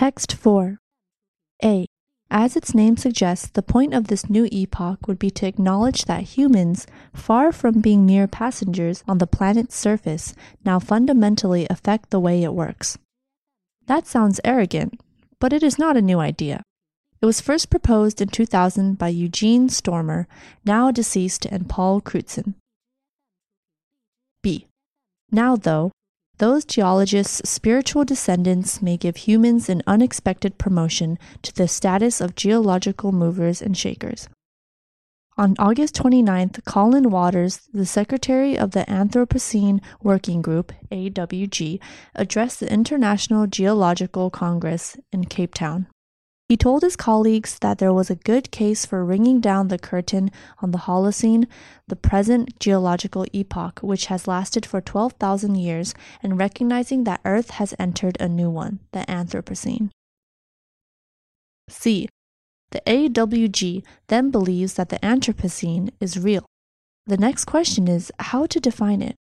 Text 4 A. As its name suggests, the point of this new epoch would be to acknowledge that humans, far from being mere passengers on the planet's surface, now fundamentally affect the way it works. That sounds arrogant, but it is not a new idea. It was first proposed in 2000 by Eugene Stoermer, now deceased, and Paul Crutzen. B. Now, though, those geologists' spiritual descendants may give humans an unexpected promotion to the status of geological movers and shakers. On August 29th, Colin Waters, the secretary of the Anthropocene Working Group, AWG, addressed the International Geological Congress in Cape Town. He told his colleagues that there was a good case for ringing down the curtain on the Holocene, the present geological epoch, which has lasted for 12,000 years, and recognizing that Earth has entered a new one, the Anthropocene. C. The AWG then believes that the Anthropocene is real. The next question is how to define it.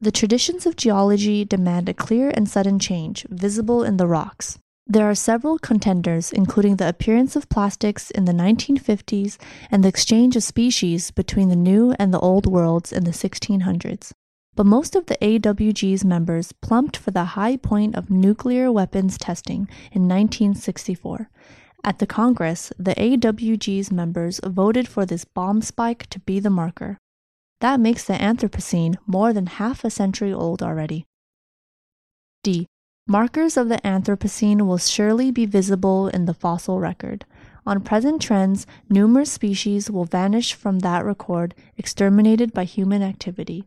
The traditions of geology demand a clear and sudden change, visible in the rocks. There are several contenders, including the appearance of plastics in the 1950s and the exchange of species between the new and the old worlds in the 1600s. But most of the AWG's members plumped for the high point of nuclear weapons testing in 1964. At the Congress, the AWG's members voted for this bomb spike to be the marker. That makes the Anthropocene more than half a century old already. D. Markers of the Anthropocene will surely be visible in the fossil record. On present trends, numerous species will vanish from that record, exterminated by human activity.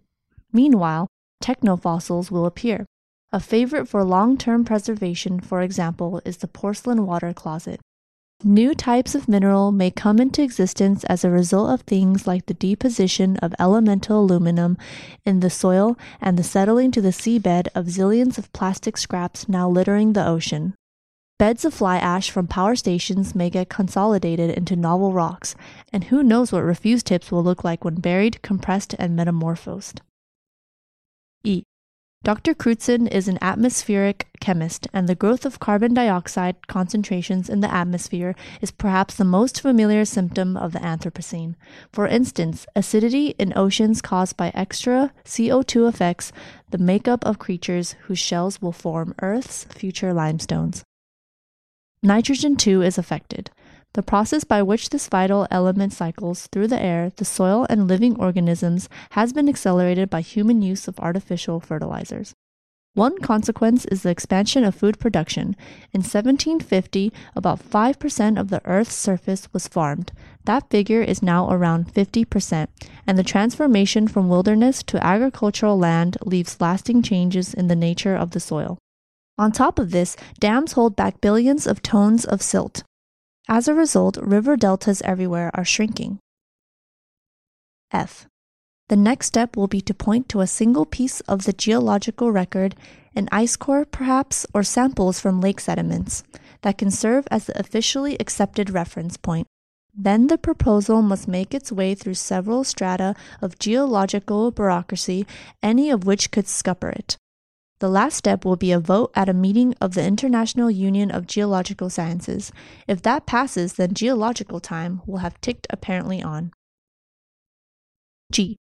Meanwhile, technofossils will appear. A favorite for long term preservation, for example, is the porcelain water closet. New types of mineral may come into existence as a result of things like the deposition of elemental aluminum in the soil and the settling to the seabed of zillions of plastic scraps now littering the ocean. Beds of fly ash from power stations may get consolidated into novel rocks, and who knows what refuse tips will look like when buried, compressed, and metamorphosed. E. Dr. Crutzen is an atmospheric chemist, and the growth of carbon dioxide concentrations in the atmosphere is perhaps the most familiar symptom of the Anthropocene. For instance, acidity in oceans caused by extra CO2 affects the makeup of creatures whose shells will form Earth's future limestones. Nitrogen, too, is affected. The process by which this vital element cycles through the air, the soil, and living organisms has been accelerated by human use of artificial fertilizers. One consequence is the expansion of food production. In 1750, about 5% of the Earth's surface was farmed. That figure is now around 50%, and the transformation from wilderness to agricultural land leaves lasting changes in the nature of the soil. On top of this, dams hold back billions of tons of silt. As a result, river deltas everywhere are shrinking. F. The next step will be to point to a single piece of the geological record, an ice core perhaps, or samples from lake sediments, that can serve as the officially accepted reference point. Then the proposal must make its way through several strata of geological bureaucracy, any of which could scupper it. The last step will be a vote at a meeting of the International Union of Geological Sciences. If that passes, then geological time will have ticked apparently on. G.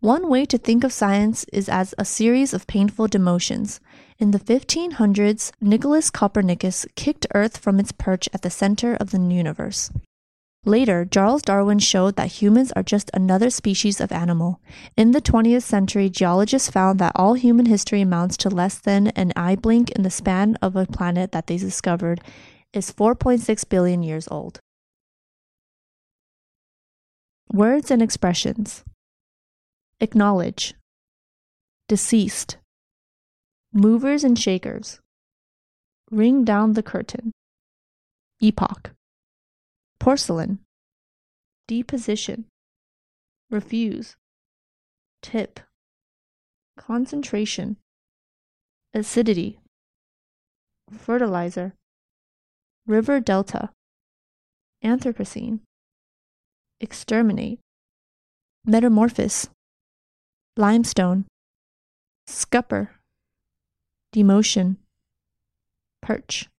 One way to think of science is as a series of painful demotions. In the 1500s, Nicholas Copernicus kicked Earth from its perch at the center of the universe. Later, Charles Darwin showed that humans are just another species of animal. In the 20th century, geologists found that all human history amounts to less than an eye blink in the span of a planet that they discovered is 4.6 billion years old. Words and expressions. Acknowledge, Deceased, Movers and shakers, Ring down the curtain, Epoch porcelain, deposition, refuse, tip, concentration, acidity, fertilizer, river delta, Anthropocene, exterminate, metamorphosis, limestone, scupper, demotion, perch.